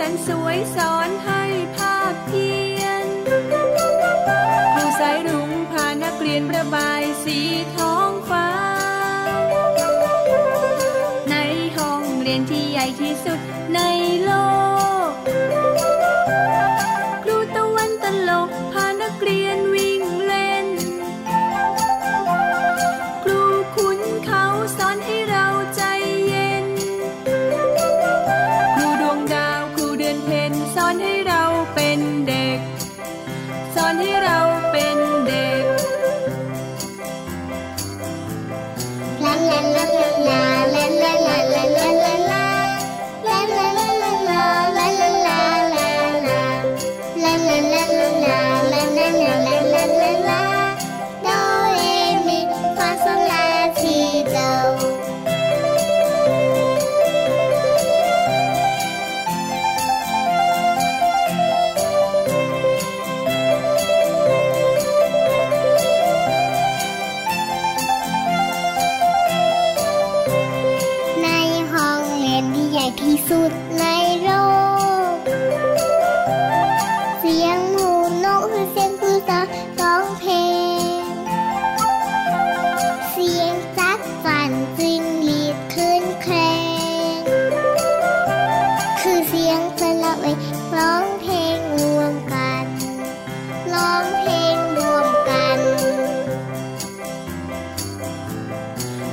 สนสวยสอนให้ภาพเพียนครูสายรุ้งพานักเรียนประบายสีท้องฟ้า ในห้องเรียนที่ใหญ่ที่สุดใน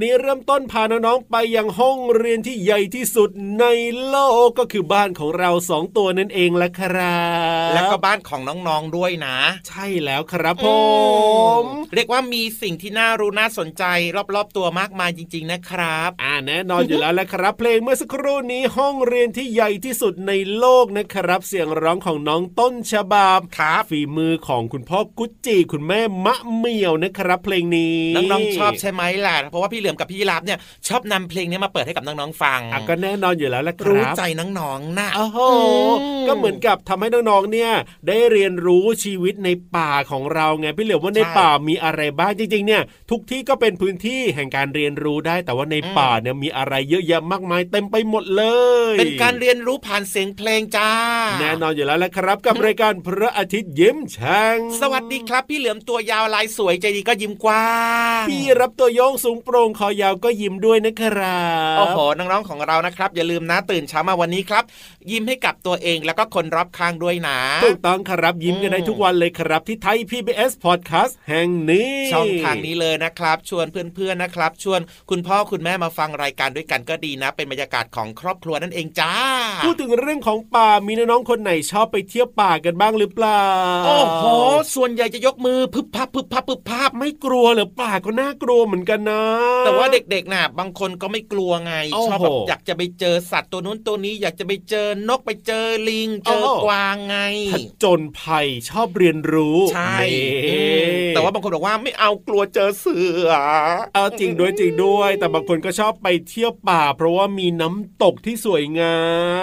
วันนี้เริ่มต้นพาน้องๆไปยังห้องเรียนที่ใหญ่ที่สุดในโลกก็คือบ้านของเราสองตัวนั่นเองละครับ แล้วก็บ้านของน้องๆด้วยนะ ใช่แล้วครับผมเรียกว่ามีสิ่งที่น่ารู้น่าสนใจ รอบๆตัวมากมายจริง ๆนะครับ อ่าแน่นอนอยู่แล้วแหละครับ เพลงเมื่อสักครู่นี้ห้องเรียนที่ใหญ่ที่สุดในโลกนะครับ เสียงร้องของน้องต้นฉบับครับฝีมือของคุณพ่อกุจจิคุณแม่มะเหมี่ยวนะครับ เพลงนี้น้องๆชอบใช่ไหมล่ะเพราะว่าพี่เหลือมกับพี่ยีรับเนี่ยชอบนำเพลงนี้มาเปิดให้กับน้องๆฟังอะก็แน่นอนอยู่แล้วแหละครู้รับใจน้องๆนะโอ้โหอืมก็เหมือนกับทำให้น้องๆเนี่ย ได้เรียนรู้ชีวิตในป่าของเราไงพี่เหลือมว่าในใช่ป่ามีอะไรบ้างจริงๆเนี่ย ทุกที่ก็เป็นพื้นที่แห่งการเรียนรู้ได้ แต่ว่าในอืมป่าเนี่ยมีอะไรเยอะแยะมากมายเต็มไปหมดเลย เป็นการเรียนรู้ผ่านเสียงเพลงจ้า แน่นอนอยู่แล้วแหละครับ กับรายการพระอาทิตย์ยิ้มแฉ่งสวัสดีครับ พี่เหลือมตัวยาวลายสวยใจดีก็ยิ้มกว้างพี่รับตัวโยงสูงโปร่งงคอยาวก็ยิ้มด้วยนะครับโอ้โหน้องๆของเรานะครับ อย่าลืมนะตื่นเช้ามาวันนี้ครับ ยิ้มให้กับตัวเองแล้วก็คนรอบข้างด้วยนะถูกต้องครับยิ้มกันได้อืมทุกวันเลยครับที่ไทย PBS Podcast แห่งนี้ ช่องทางนี้เลยนะครับ ชวนเพื่อนๆนะครับ ชวนคุณพ่อคุณแม่มาฟังรายการด้วยกันก็ดีนะ เป็นบรรยากาศของครอบครัวนั่นเองจ้า พูดถึงเรื่องของป่ามีน้องๆคนไหนชอบไปเที่ยวป่ากันบ้างหรือเปล่าโอ้โหส่วนใหญ่จะยกมือพึบพับพึบพับพึบพับไม่กลัวเหรอป่าก็น่ากลัวเหมือนกันนะแต่ว่าเด็กๆน่ะบางคนก็ไม่กลัวไงโอ้โหชอบแบบอยากจะไปเจอสัตว์ตัวนู้นตัวนี้ อยากจะไปเจอนกไปเจอลิงเจอโอ้กวางไงผจญภัยชอบเรียนรู้ใช่นี่อืมแต่ว่าบางคนบอกว่าไม่เอากลัวเจอเสือเอาจริงด้วยจริงด้วย แต่บางคนก็ชอบไปเที่ยวป่า เพราะว่ามีน้ำตกที่สวยงา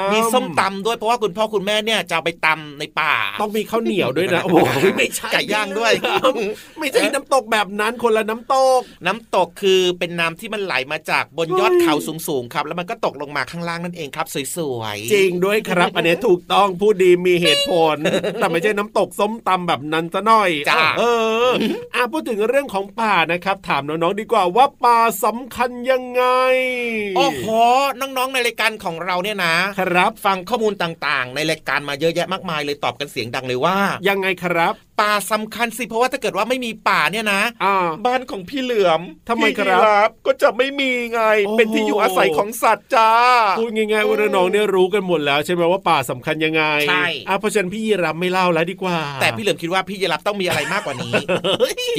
มมีส้มตำด้วยเพราะว่าคุณพ่อคุณแม่เนี่ยจะเอาไปตำในป่า ต้องมีข้าวเหนียวด้วยนะโอ้โหไม่ใช่ไก่ย่างด้วย ไม่ใช่น้ำตกแบบนั้นคนละน้ำตก น้ำตกคือเป็นน้ำที่มันไหลมาจากบนยอดเขาสูงๆครับ แล้วมันก็ตกลงมาข้างล่างนั่นเองครับ สวยๆ จริงด้วยครับ อันนี้ถูกต้องพูดดีมีเหตุผล แต่ไม่ใช่น้ำตกส้มตำแบบนั้นซะหน่อยจ้าเอออะพูดถึงเรื่องของป่านะครับ ถามน้องๆดีกว่าว่าป่าสำคัญยังไงโอ้โหน้องๆในรายการของเราเนี่ยนะครับ ฟังข้อมูลต่างๆ ในรายการมาเยอะแยะมากมายเลยตอบกันเสียงดังเลยว่า ยังไงครับ ป่าสำคัญสิเพราะว่าถ้าเกิดว่าไม่มีป่าเนี่ยนะอ่าบ้านของพี่เหลือมทำไมพี่ครับยีาฟก็จะไม่มีไงโอ้โหเป็นที่อยู่อาศัยของสัตว์จ้าพูดง่ายๆว่าน้องๆเนี่ยรู้กันหมดแล้วใช่ไหมว่าป่าสำคัญยังไงใช่อะเพราะฉะนั้นพี่ยีรับไม่เล่าแล้วดีกว่า แต่พี่เหลือมคิดว่าพี่ยีรับต้องมีอะไรมากกว่านี้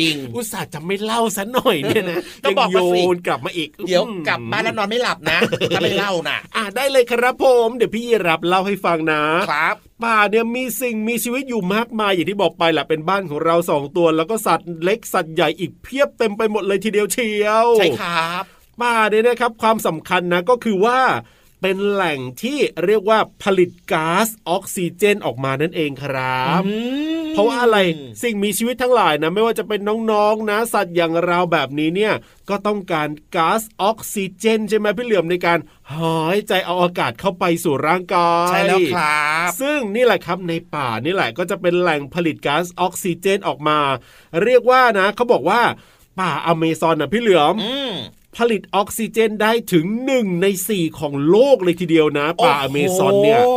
จริงอุตส่าห์จะไม่เล่าซะหน่อยเนี่ยนะต้องบอกยังโยมาสินกลับมาอีกเดี๋ยวกลับบ้านแล้วนอนไม่หลับนะถ้าไม่เล่านะอะได้เลยครับผม เดี๋ยวพี่ยีรับเล่าให้ฟังนะครับ ป่าเนี่ยมีสิ่งมีชีวิตอยู่มากมายอย่างที่บอกไปแหละเป็นบ้านของเราสองตัว แล้วก็สัตว์เล็กสัตว์ใหญ่อีกเพียบเต็มไปหมดเลยทีเดียวเชียว ใช่ครับป่าเนี่ยนะครับความสำคัญนะก็คือว่า เป็นแหล่งที่เรียกว่าผลิตก๊าซออกซิเจนออกมานั่นเองครับอืมเพราะว่าอะไรสิ่งมีชีวิตทั้งหลายนะไม่ว่าจะเป็นน้องๆนะ สัตว์อย่างเราแบบนี้เนี่ยก็ต้องการก๊าซออกซิเจน ใช่ไหมพี่เหลือมในการหายใจเอาอากาศเข้าไปสู่ร่างกายใช่แล้วครับ ซึ่งนี่แหละครับในป่านี่แหละก็จะเป็นแหล่งผลิตก๊าซออกซิเจนออกมา เรียกว่านะเขาบอกว่าป่าอเมซอนนะพี่เหลือมอืม ผลิตออกซิเจนได้ถึงหนึ่งในสี่ของโลกเลยทีเดียวนะ ป่าอเมซอนเนี่ยโโห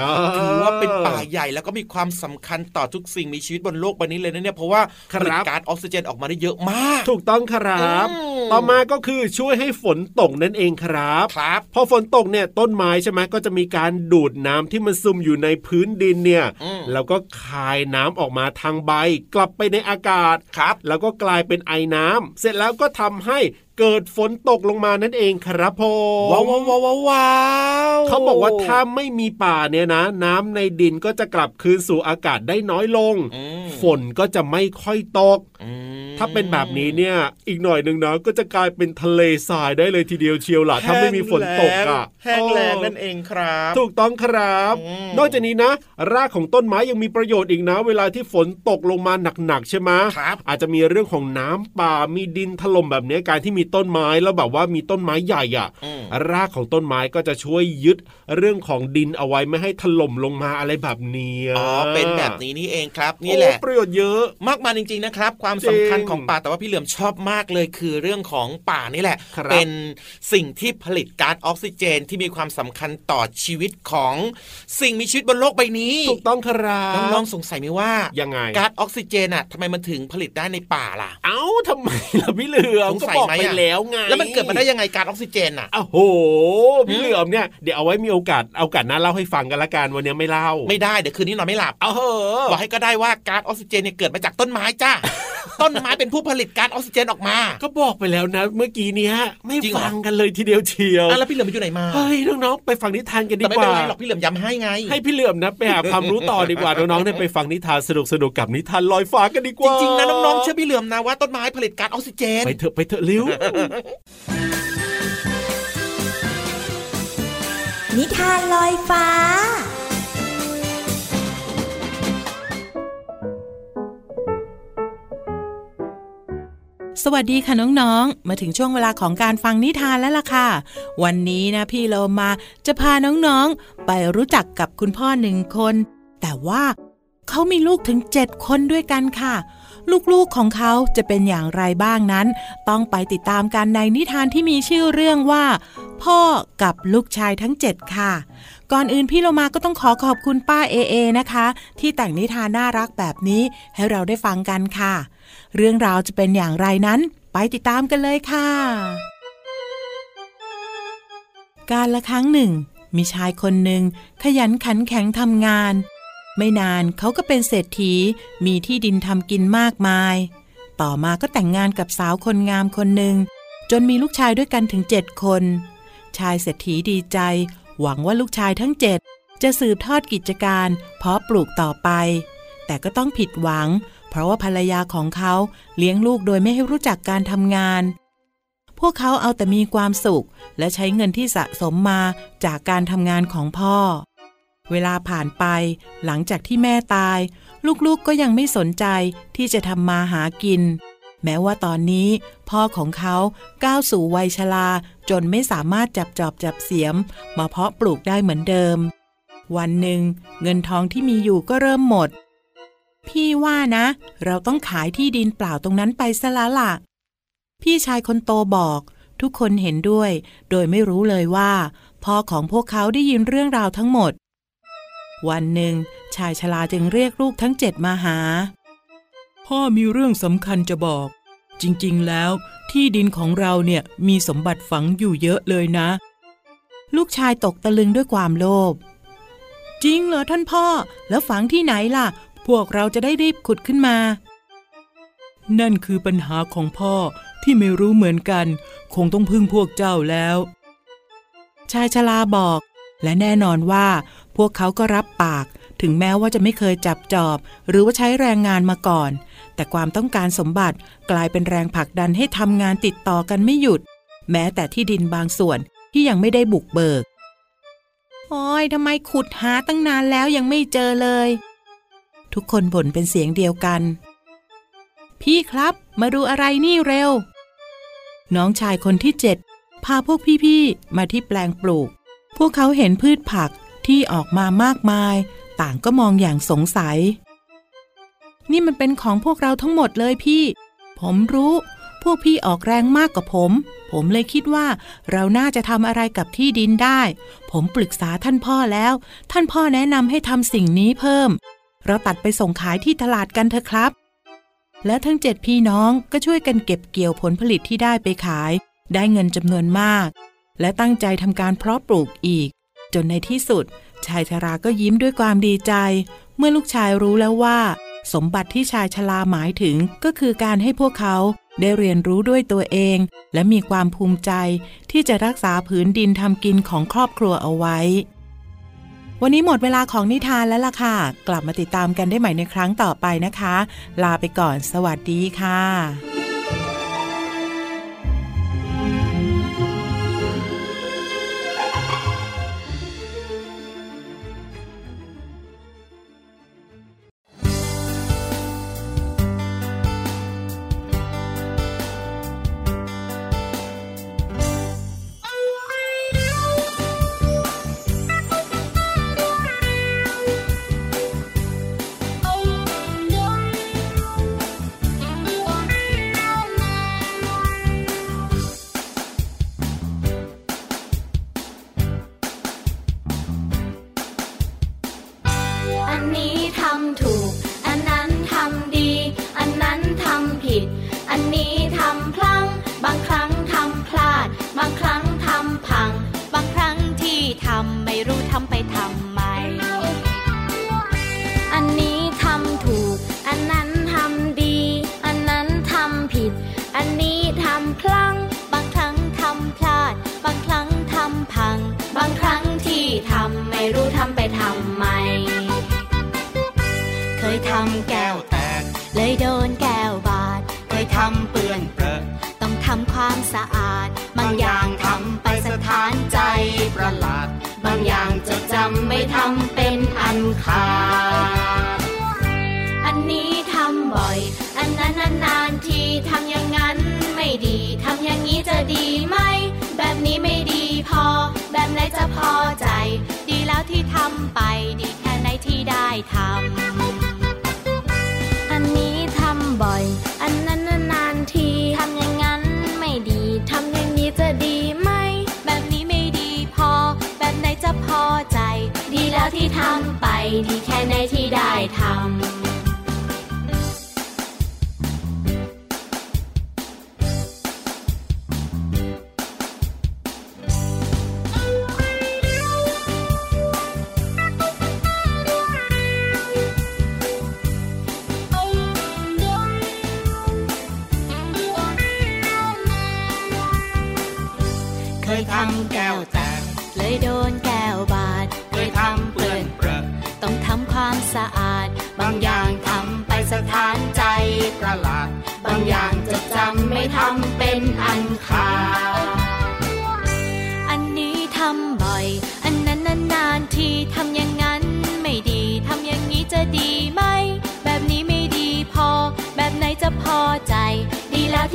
อ่าถือว่าเป็นป่าใหญ่แล้วก็มีความสำคัญต่อทุกสิ่งมีชีวิตบนโลกใบนี้เลยนะเนี่ยเพราะว่าครับผลิตก๊าซออกซิเจนออกมาได้เยอะมาก ถูกต้องครับอืมต่อมาก็คือช่วยให้ฝนตกนั่นเองครับครับพอฝนตกเนี่ยต้นไม้ใช่ไหมก็จะมีการดูดน้ำที่มันซึมอยู่ในพื้นดินเนี่ยอืมแล้วก็คายน้ำออกมาทางใบ กลับไปในอากาศครับ แล้วก็กลายเป็นไอน้ำเสร็จแล้วก็ทำให้ เกิดฝนตกลงมานั่นเองครับผมว้าวว้าวว้าวว้าวว้าวเขาบอกว่าถ้าไม่มีป่าเนี่ยนะ น้ำในดินก็จะกลับคืนสู่อากาศได้น้อยลงอืมฝนก็จะไม่ค่อยตกอืมถ้าเป็นแบบนี้เนี่ยอีกหน่อยหนึ่งนะก็จะกลายเป็นทะเลทรายได้เลยทีเดียวเชียวล่ะถ้าไม่มีฝนตกอะแห้งแล้งโอ้นั่นเองครับ ถูกต้องครับอืมนอกจากนี้นะ รากของต้นไม้ยังมีประโยชน์อีกนะ เวลาที่ฝนตกลงมาหนักๆใช่ไหมครับอาจจะมีเรื่องของน้ำป่ามีดินถล่มแบบนี้การที่มีต้นไม้แล้วแบบว่ามีต้นไม้ใหญ่อะอืมรากของต้นไม้ก็จะช่วยยึดเรื่องของดินเอาไว้ไม่ให้ถล่มลงมาอะไรแบบนี้อ๋อเป็นแบบนี้นี่เองครับนี่แหละโอ้ประโยชน์เยอะมากมายจริงๆนะครับ ความจริสำงคัญของป่าแต่ว่าพี่เหลือมชอบมากเลยคือเรื่องของป่านี่แหละครับเป็นสิ่งที่ผลิตก๊าซออกซิเจนที่มีความสำคัญต่อชีวิตของสิ่งมีชีวิตบนโลกใบนี้ถูกต้องครับน้องๆสงสัยไหมว่ายังไงก๊าซออกซิเจนอะทำไมมันถึงผลิตได้ในป่าล่ะ เอ้าทำไมล่ะพี่เหลือมสงก็สัยบอกไหมไปอะแล้วไงแล้วมันเกิดมาได้ยังไงก๊าซออกซิเจนอะอ้าวโหพี่เหลือมเนี่ยเดี๋ยวเอาไว้มีโอกาสเอาโอกาสหน้าเล่าให้ฟังกันละกันวันนี้ไม่เล่าไม่ได้เดี๋ยวคืนนี้นอนไม่หลับเอาเหอะบอกให้ก็ได้ว่าก๊าซออกซิเจนเนี่ยเกิดมาจากต้นไม้จ้าต้นไม้เป็นผู้ผลิตก๊าซออกซิเจนออกมา ก็บอกไปแล้วนะ เมื่อกี้เนี้ยไม่จริงเหรอฟังกันเลยทีเดียวเชียวอะแล้วพี่เหลือมไปอยู่ไหนมาเฮ้ยน้องๆไปฟังนิทานกันดีแต่ไม่กเป็นว่าไรหรอกพี่เหลือมย้ำให้ไง ให้พี่เหลือมนะไปหาความรู้ต่อดีกว่าน้องๆเนี่ยไปฟังนิทานสนุกๆกับนิทานลอยฟ้ากันดีกจว่าริงๆนะน้องๆเชื่อพี่เหลือมนะว่าต้นไม้ผลิตก๊าซออกซิเจนไปเถอะไปเถอะเร็วนิทานลอยฟ้าสวัสดีค่ะน้องๆ มาถึงช่วงเวลาของการฟังนิทานแล้วล่ะค่ะ วันนี้นะพี่เรามาจะพาน้องๆ ไปรู้จักกับคุณพ่อหนึ่งคน แต่ว่าเขามีลูกถึงเจ็ดคนด้วยกันค่ะ ลูกๆของเขาจะเป็นอย่างไรบ้างนั้น ต้องไปติดตามกันในนิทานที่มีชื่อเรื่องว่า พ่อกับลูกชายทั้ง 7 ค่ะ ก่อนอื่นพี่เรามาก็ต้องขอขอบคุณป้าเอเอนะคะ ที่แต่งนิทานน่ารักแบบนี้ให้เราได้ฟังกันค่ะ เรื่องราวจะเป็นอย่างไรนั้น ไปติดตามกันเลยค่ะ การละครั้งหนึ่ง มีชายคนหนึ่งขยันขันแข็งทำงาน ไม่นานเขาก็เป็นเศรษฐีมีที่ดินทำกินมากมาย ต่อมาก็แต่งงานกับสาวคนงามคนหนึ่ง จนมีลูกชายด้วยกันถึงเจ็ดคน ชายเศรษฐีดีใจ หวังว่าลูกชายทั้งเจ็ดจะสืบทอดกิจการเพาะปลูกต่อไป แต่ก็ต้องผิดหวัง เพราะว่าภรรยาของเขาเลี้ยงลูกโดยไม่ให้รู้จักการทำงาน พวกเขาเอาแต่มีความสุข และใช้เงินที่สะสมมาจากการทำงานของพ่อ เวลาผ่านไป หลังจากที่แม่ตาย ลูกๆกก็ยังไม่สนใจที่จะทำมาหากิน แม้ว่าตอนนี้ พ่อของเขาก้าวสู่วัยชราจนไม่สามารถจับจอบจับเสียม มาเพาะปลูกได้เหมือนเดิม วันหนึ่ง เงินทองที่มีอยู่ก็เริ่มหมด พี่ว่านะ เราต้องขายที่ดินเปล่าตรงนั้นไปซะละล่ะ พี่ชายคนโตบอกทุกคนเห็นด้วย โดยไม่รู้เลยว่าพ่อของพวกเขาได้ยินเรื่องราวทั้งหมด วันหนึ่ง ชายชราจึงเรียกลูกทั้งเจ็ดมาหา พ่อมีเรื่องสำคัญจะบอก จริงๆแล้ว ที่ดินของเราเนี่ยมีสมบัติฝังอยู่เยอะเลยนะ ลูกชายตกตะลึงด้วยความโลภจริงเหรอท่านพ่อ แล้วฝังที่ไหนล่ะ พวกเราจะได้รีบขุดขึ้นมา นั่นคือปัญหาของพ่อที่ไม่รู้เหมือนกัน คงต้องพึ่งพวกเจ้าแล้ว ชายชราบอก และแน่นอนว่า พวกเขาก็รับปาก ถึงแม้ว่าจะไม่เคยจับจอบ หรือว่าใช้แรงงานมาก่อน แต่ความต้องการสมบัติกลายเป็นแรงผลักดันให้ทำงานติดต่อกันไม่หยุด แม้แต่ที่ดินบางส่วนที่ยังไม่ได้บุกเบิกโอ้ยทำไมขุดหาตั้งนานแล้วยังไม่เจอเลย ทุกคนบ่นเป็นเสียงเดียวกัน พี่ครับมาดูอะไรนี่เร็ว น้องชายคนที่เจ็ดพาพวกพี่ๆ มาที่แปลงปลูก พวกเขาเห็นพืชผัก ที่ออกมามากมาย ต่างก็มองอย่างสงสัย นี่มันเป็นของพวกเราทั้งหมดเลยพี่ ผมรู้ พวกพี่ออกแรงมากกว่าผม ผมเลยคิดว่าเราน่าจะทำอะไรกับที่ดินได้ ผมปรึกษาท่านพ่อแล้ว ท่านพ่อแนะนำให้ทำสิ่งนี้เพิ่ม เราตัดไปส่งขายที่ตลาดกันเถอะครับ แล้วทั้งเจ็ดพี่น้องก็ช่วยกันเก็บเกี่ยวผลผลิตที่ได้ไปขาย ได้เงินจำนวนมากและตั้งใจทำการเพาะปลูกอีก จนในที่สุด ชายชราก็ยิ้มด้วยความดีใจ เมื่อลูกชายรู้แล้วว่า สมบัติที่ชายชราหมายถึงก็คือการให้พวกเขาได้เรียนรู้ด้วยตัวเอง และมีความภูมิใจที่จะรักษาผืนดินทำกินของครอบครัวเอาไว้ วันนี้หมดเวลาของนิทานแล้วล่ะค่ะ กลับมาติดตามกันได้ใหม่ในครั้งต่อไปนะคะ ลาไปก่อน สวัสดีค่ะ โดนแก้วบาดเคยทำเปื้อนเปรอะต้องทำความสะอาด บางอย่างทำไปสถานใจประหลาด บางอย่างจะจำไม่ทำเป็นอันขาด อันนี้ทำบ่อย อันนั้นนานๆทีทำอย่างนั้นไม่ดีทำอย่างนี้จะดีไหม แบบนี้ไม่ดีพอ แบบไหนจะพอใจ ดีแล้วที่ทำไป ดีแค่ไหนที่ได้ทำ ทำไปดีแค่ไหนที่ได้ทำ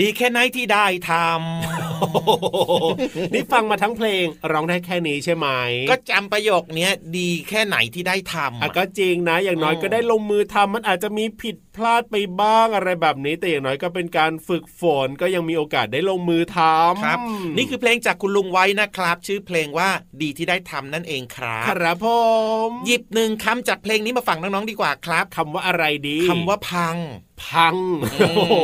ดีแค่ไหนที่ได้ทโอ้โหนี่ฟังมาทั้งเพลงร้องได้แค่นี้ใช่ไหมำก็จำประโยคเนี้ยดีแค่ไหนที่ได้ทำอะอะก็จริงนะ อย่างน้อยอืมก็ได้ลงมือทำมันอาจจะมีผิดพลาดไปบ้างอะไรแบบนี้ แต่อย่างน้อยก็เป็นการฝึกฝนก็ยังมีโอกาสได้ลงมือทำครับ นี่คือเพลงจากคุณลุงไว้นะครับ ชื่อเพลงว่าดีที่ได้ทำนั่นเองครับครับผมหยิบหนึ่งคำจากเพลงนี้มาฟังน้องๆดีกว่าครับคำว่าอะไรดีคำว่าพังพังอืมโอ้โห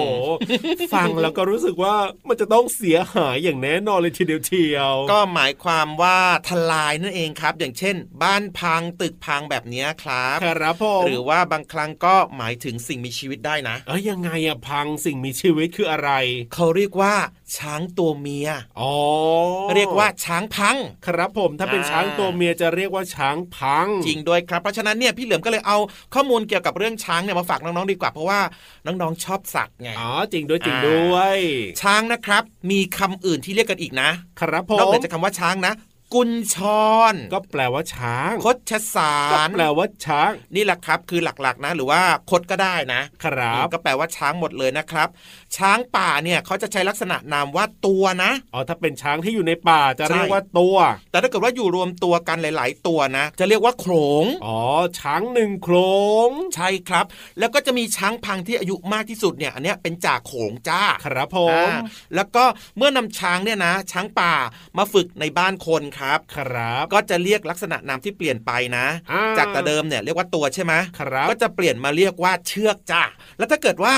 ฟังแล้วก็รู้สึกว่ามันจะต้องเสียหายอย่างแน่นอนเลยทีเดียวเชียว ก็หมายความว่าทลายนั่นเองครับ อย่างเช่น บ้านพังตึกพังแบบเนี้ยครับครับผมหรือว่าบางครั้งก็หมายถึงสิ่งมีชีวิตได้นะ เอ้ยยังไงอะพังสิ่งมีชีวิตคืออะไร เขาเรียกว่า ช้างตัวเมียอ๋อเรียกว่าช้างพัง ครับผมถ้าเป็นอ่าช้างตัวเมียจะเรียกว่าช้างพัง จริงด้วยครับเพราะฉะนั้นเนี่ยพี่เหลือมก็เลยเอาข้อมูลเกี่ยวกับเรื่องช้างเนี่ยมาฝากน้องๆดีกว่าเพราะว่าน้องๆชอบสัตว์ไงอ๋อจริงด้วยจริงด้วย ช้างนะครับ มีคำอื่นที่เรียกกันอีกนะครับผนอกมเหนือจากคำว่าช้างนะ กุญชร ก็แปลว่าช้างคดชสาก็รแปลว่าช้าง นี่แหละครับคือหลักๆนะ หรือว่าคดก็ได้นะ ครับก็แปลว่าช้างหมดเลยนะครับ ช้างป่าเนี่ยเขาจะใช้ลักษณะนามว่าตัวนะอ๋อถ้าเป็นช้างที่อยู่ในป่าจะใช่เรียกว่าตัว แต่ถ้าเกิดว่าอยู่รวมตัวกันหลาย ๆ ตัวนะ จะเรียกว่าโขลงอ๋อช้างหนึ่งโคลงใช่ครับ แล้วก็จะมีช้างพังที่อายุมากที่สุดเนี่ยอันเนี้ยเป็นจ่าโขงจ้าครับผมอ่าแล้วก็เมื่อนำช้างเนี่ยนะ ช้างป่ามาฝึกในบ้านคนครับ ครับ ก็จะเรียกลักษณะนามที่เปลี่ยนไปนะอ่าจากแต่เดิมเนี่ยเรียกว่าตัวใช่ไหมครับก็จะเปลี่ยนมาเรียกว่าเชือกจ้าแล้วถ้าเกิดว่า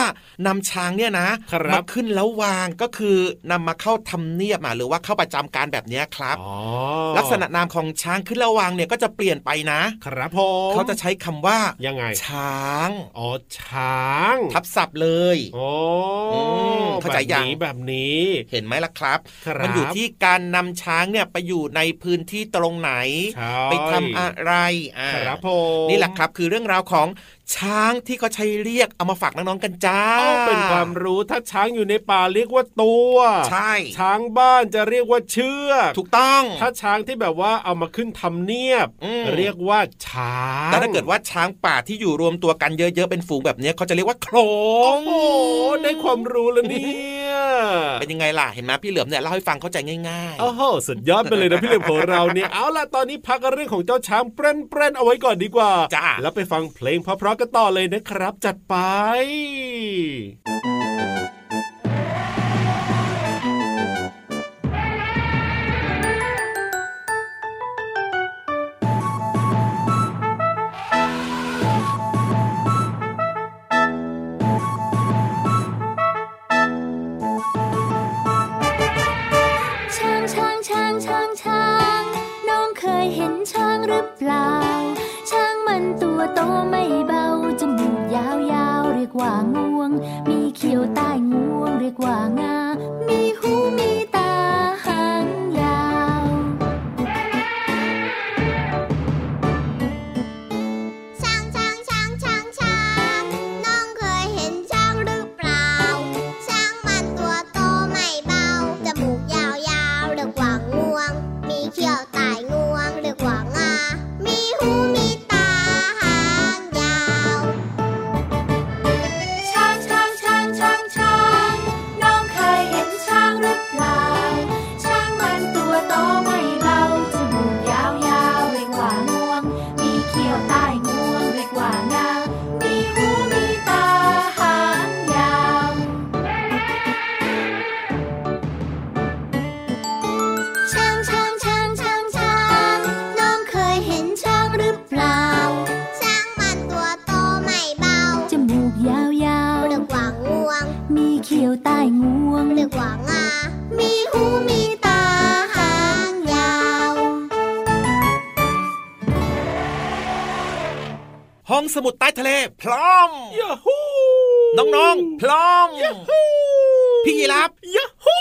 นำช้างเนี่ยนะครับมาขึ้นแล้ววางก็คือนำมาเข้าทำเนียบมาหรือว่าเข้าประจำการแบบเนี้ยครับอ๋อลักษณะนามของช้างขึ้นแล้ววางเนี่ยก็จะเปลี่ยนไปนะ ครับผมเขาจะใช้คำว่ายังไง ช้างอ๋อช้าง ทับศัพท์เลยโอ้อืมเข้าใจยังแบบนี้แบบนี้ เห็นไหมล่ะครับครับมันอยู่ที่การนำช้างเนี่ยไปอยู่ในพื้นที่ตรงไหนใช่ไปทำอะไรอ่าครับผมนี่แหละครับคือเรื่องราวของช้างที่เขาใช้เรียกเอามาฝากน้องๆกันจ้าอ๋อเป็นความรู้ถ้าช้างอยู่ในป่าเรียกว่าตัว ใช่ ช้างบ้านจะเรียกว่าเชือกถูกต้อง ถ้าช้างที่แบบว่าเอามาขึ้นทำเนียบอืมเรียกว่าช้างแต่ถ้าเกิดว่าช้างป่าที่อยู่รวมตัวกันเยอะๆเป็นฝูงแบบเนี้ยเขาจะเรียกว่าโขลโอ้งโหได้ความรู้แล้วเนี่ย เป็นยังไงล่ะเห็นไหมพี่เหลือมเนี่ยเล่าให้ฟังเข้าใจง่ายโอ้โหสุดยอดไปเลยนะพี่เหลือมของเราเนี่ยเอาล่ะตอนนี้พักเรื่องของเจ้าช้างเปรนเปรนเอาไว้ก่อนดีกว่าจ้าแล้วไปฟังเพลงเพราะๆกันต่อเลยนะครับ จัดไป น้องๆ พร้อมยาฮูพี่ยีรับ ยาฮู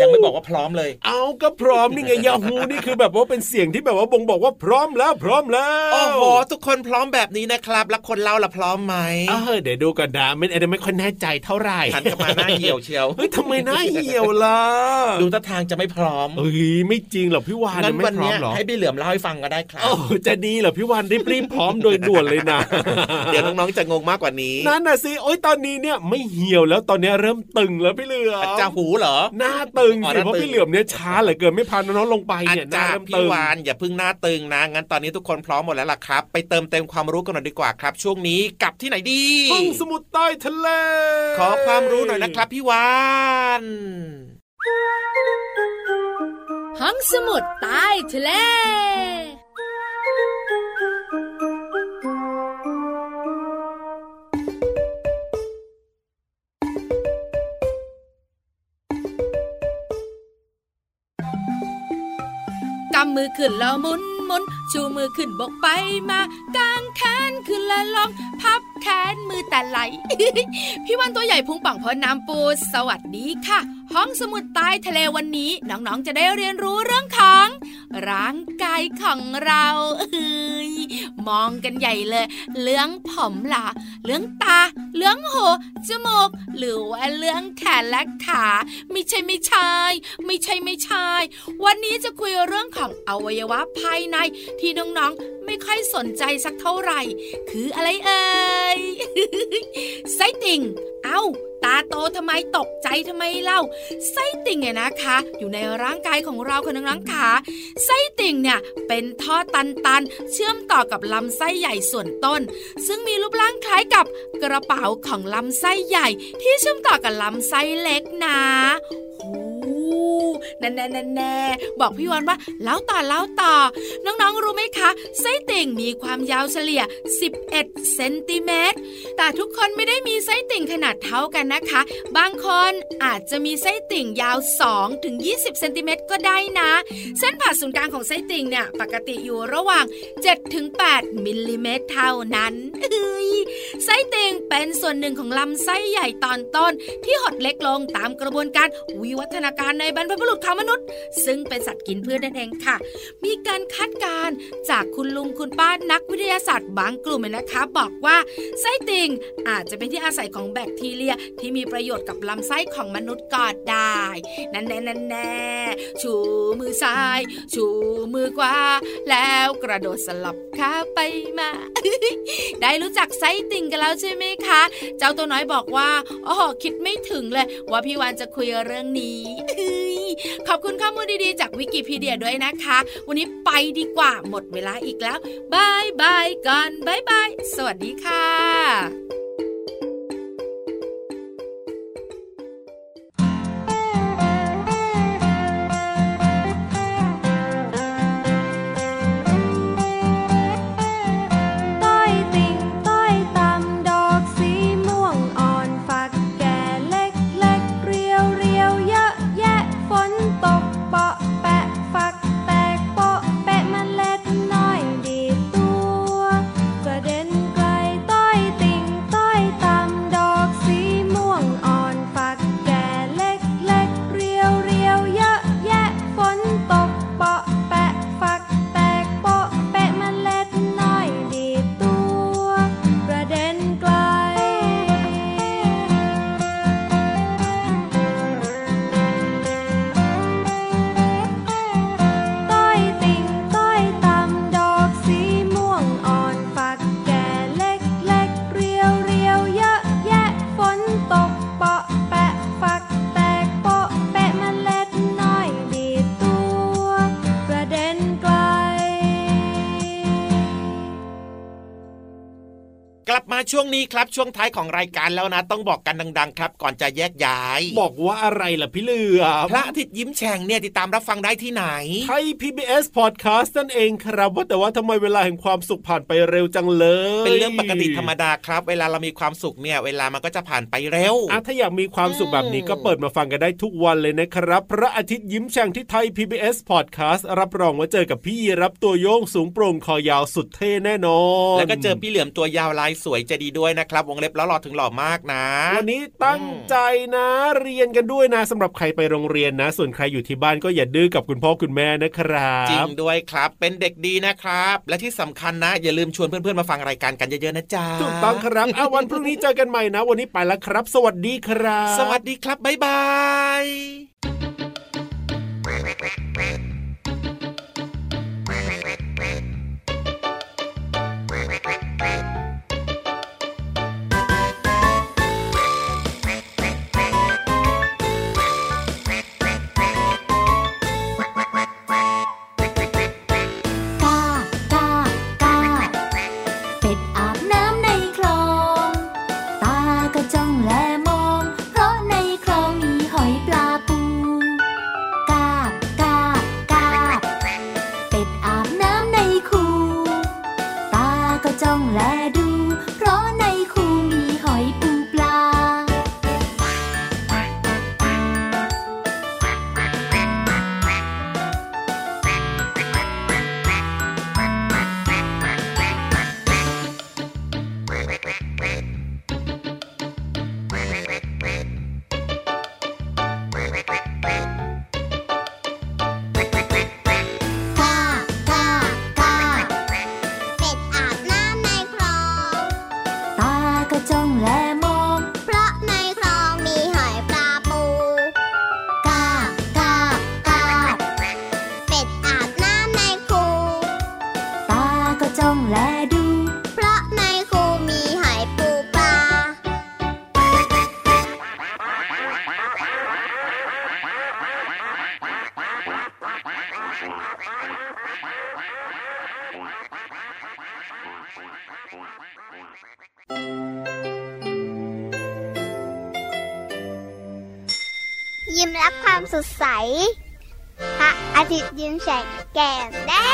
ยังไม่บอกว่าพ ร้อมเลย เอาก็พร้อมนี่ไงยาฮูนี่คือแบบว่าเป็นเสียงที่แบบว่าบ่งบอกว่าพร้อมแล้วพร้อมแล้วโอ้โหทุกคนพร้อมแบบนี้นะครับ แล้วคนเล่าล่ะพร้อมไหมเออเดี๋ยวดูก่อนนะไม่เอ็ไม่ค่อยแน่ใจเท่าไหร่หันกลับมาหน้าเหี่ยวเชียวเฮ้ยทำไมหน้าเหี่ยวล่ะดูท่าทางจะไม่พร้อมเอ้ยไม่จริงหรอกพี่วานงั้เยนไม่วันพร้อเนี้มยหรอให้พี่เหลือมเล่าให้ฟังก็ได้ครับโอ้จะดีเหรอพี่วานรีบรีบพร้อมโดยด่วนเลยนะ เดี๋ยวน้องๆจะงงมากกว่านี้นั่นน่ะสิโอ้ยตอนนี้เนี่ยไม่เหี่ยวแล้วตอนนี้เริ่มตึงแล้วพี่เหลือมจะหูเหรอหน้าตึงอ๋อหสิน้าเพราะตึงพี่เหลือมเนี่ยช้าเหลือเกินไม่พาน้องๆลงไปอาเนี่ยหน้าจารเริ่ย์มพี่ตึงวานอย่าเพึ่งหน้าตึงนะงั้นตอนนี้ทุกคนพร้อมหมดแล้วล่ะครับ ไปเติมเต็มความรู้กันหน่อยดีกว่าครับ ช่วงนี้กลับที่ไหนดีห้องสมุดใต้ทะเล ขอความรู้หน่อยนะครับพี่วานห้องสมุดใต้ทะเล มือขึ้นแล้วหมุนหมุนชูมือขึ้นบกไปมากางแขนขึ้นแล้วลอง พับแขนมือแต่ไหล พี่วันตัวใหญ่พุงป่องพอน้ำปูสวัสดีค่ะ ห้องสมุดใต้ทะเลวันนี้ น้องๆ จะได้เรียนรู้เรื่องของร่างกายของเราเอ้ยมองกันใหญ่เลย เรื่องผมล่ะเรื่องตา เรื่องหูจมูก หรือว่าเรื่องแขนและขา ไม่ใช่ไม่ใช่ไม่ใช่ไม่ใช่ วันนี้จะคุยเรื่องของอวัยวะภายในที่น้องๆ ไม่ค่อยสนใจสักเท่าไหร่ คืออะไรเอ่ยไส้ติ่ง เอ้า ตาโตทำไมตกใจทำไมเล่าไส้ติ่งเนี่ยนะคะ อยู่ในร่างกายของเราคนน้องขาไส้ติ่งเนี่ยเป็นท่อตันๆเชื่อมต่อกับลำไส้ใหญ่ส่วนต้น ซึ่งมีรูปร่างคล้ายกับกระเป๋าของลำไส้ใหญ่ที่เชื่อมต่อกับลำไส้เล็กนะโอ้ แน่แน่แน่บอกพี่วันว่าแล้วต่อแล้วต่อ น้องๆรู้ไหมคะ ไส้ติ่งมีความยาวเฉลี่ย 11 เซนติเมตร แต่ทุกคนไม่ได้มีไส้ติ่งขนาดเท่ากันนะคะ บางคนอาจจะมีไส้ติ่งยาว 2 ถึง 20 เซนติเมตรก็ได้นะ เส้นผ่าศูนย์กลางของไส้ติ่งเนี่ยปกติอยู่ระหว่าง 7 ถึง 8 มิลลิเมตรเท่านั้นเอ้ยไส้ติ่งเป็นส่วนหนึ่งของลำไส้ใหญ่ตอนต้นที่หดเล็กลงตามกระบวนการวิวัฒนาการในบรรพบุรุษของมนุษย์ ซึ่งเป็นสัตว์กินพืชนั่นเองค่ะ มีการคาดการณ์จากคุณลุงคุณป้านักวิทยาศาสตร์บางกลุ่มนะคะ บอกว่าไส้ติ่งอาจจะเป็นที่อาศัยของแบคทีเรียที่มีประโยชน์กับลำไส้ของมนุษย์ก็ได้ นั่นแน่นั่นแน่ชูมือซ้าย ชูมือขวาแล้วกระโดดสลับขาไปมา ได้รู้จักไส้ติ่งกันแล้วใช่ไหมคะ เจ้าตัวน้อยบอกว่าโอ้โหคิดไม่ถึงเลยว่าพี่วานจะคุยเรื่องนี้ ขอบคุณข้อมูลดีๆ จากวิกิพีเดียด้วยนะคะ วันนี้ไปดีกว่าหมดเวลาอีกแล้ว bye bye ก่อน bye bye สวัสดีค่ะ ครับช่วงท้ายของรายการแล้วนะ ต้องบอกกันดัง ๆ ครับ ก่อนจะแยกย้าย บอกว่าอะไรล่ะพี่เหลือมพระอาทิตย์ยิ้มแฉ่งเนี่ยติดตามรับฟังได้ที่ไหนไทย PBS Podcast นั่นเองครับว่าแต่ว่าทำไมเวลาแห่งความสุขผ่านไปเร็วจังเลย เป็นเรื่องปกติธรรมดาครับ เวลาเรามีความสุขเนี่ยเวลามันก็จะผ่านไปเร็วอะถ้าอยากมีความสุขแบบนี้ก็เปิดมาฟังกันได้ทุกวันเลยนะครับ พระอาทิตย์ยิ้มแฉ่งที่ไทย PBS Podcast รับรองว่าเจอกับพี่รับตัวโยงสูงโปร่งคอยาวสุดเท่แน่นอน แล้วก็เจอพี่เหลือมตัวยาวลายสวยใจะดีด้วยนะครับวงเล็บแล้วหล่อถึงหล่อมากนะ วันนี้ตั้งใจนะเรียนกันด้วยนะสำหรับใครไปโรงเรียนนะ ส่วนใครอยู่ที่บ้านก็อย่าดื้อกับคุณพ่อคุณแม่นะครับจริงด้วยครับเป็นเด็กดีนะครับ และที่สำคัญนะ อย่าลืมชวนเพื่อนๆมาฟังรายการกันเยอะๆนะจ๊ะถูกต้องครับเอาวันพรุ่งนี้เจอกันใหม่นะ วันนี้ไปแล้วครับ สวัสดีครับ สวัสดีครับบ๊ายบาย พ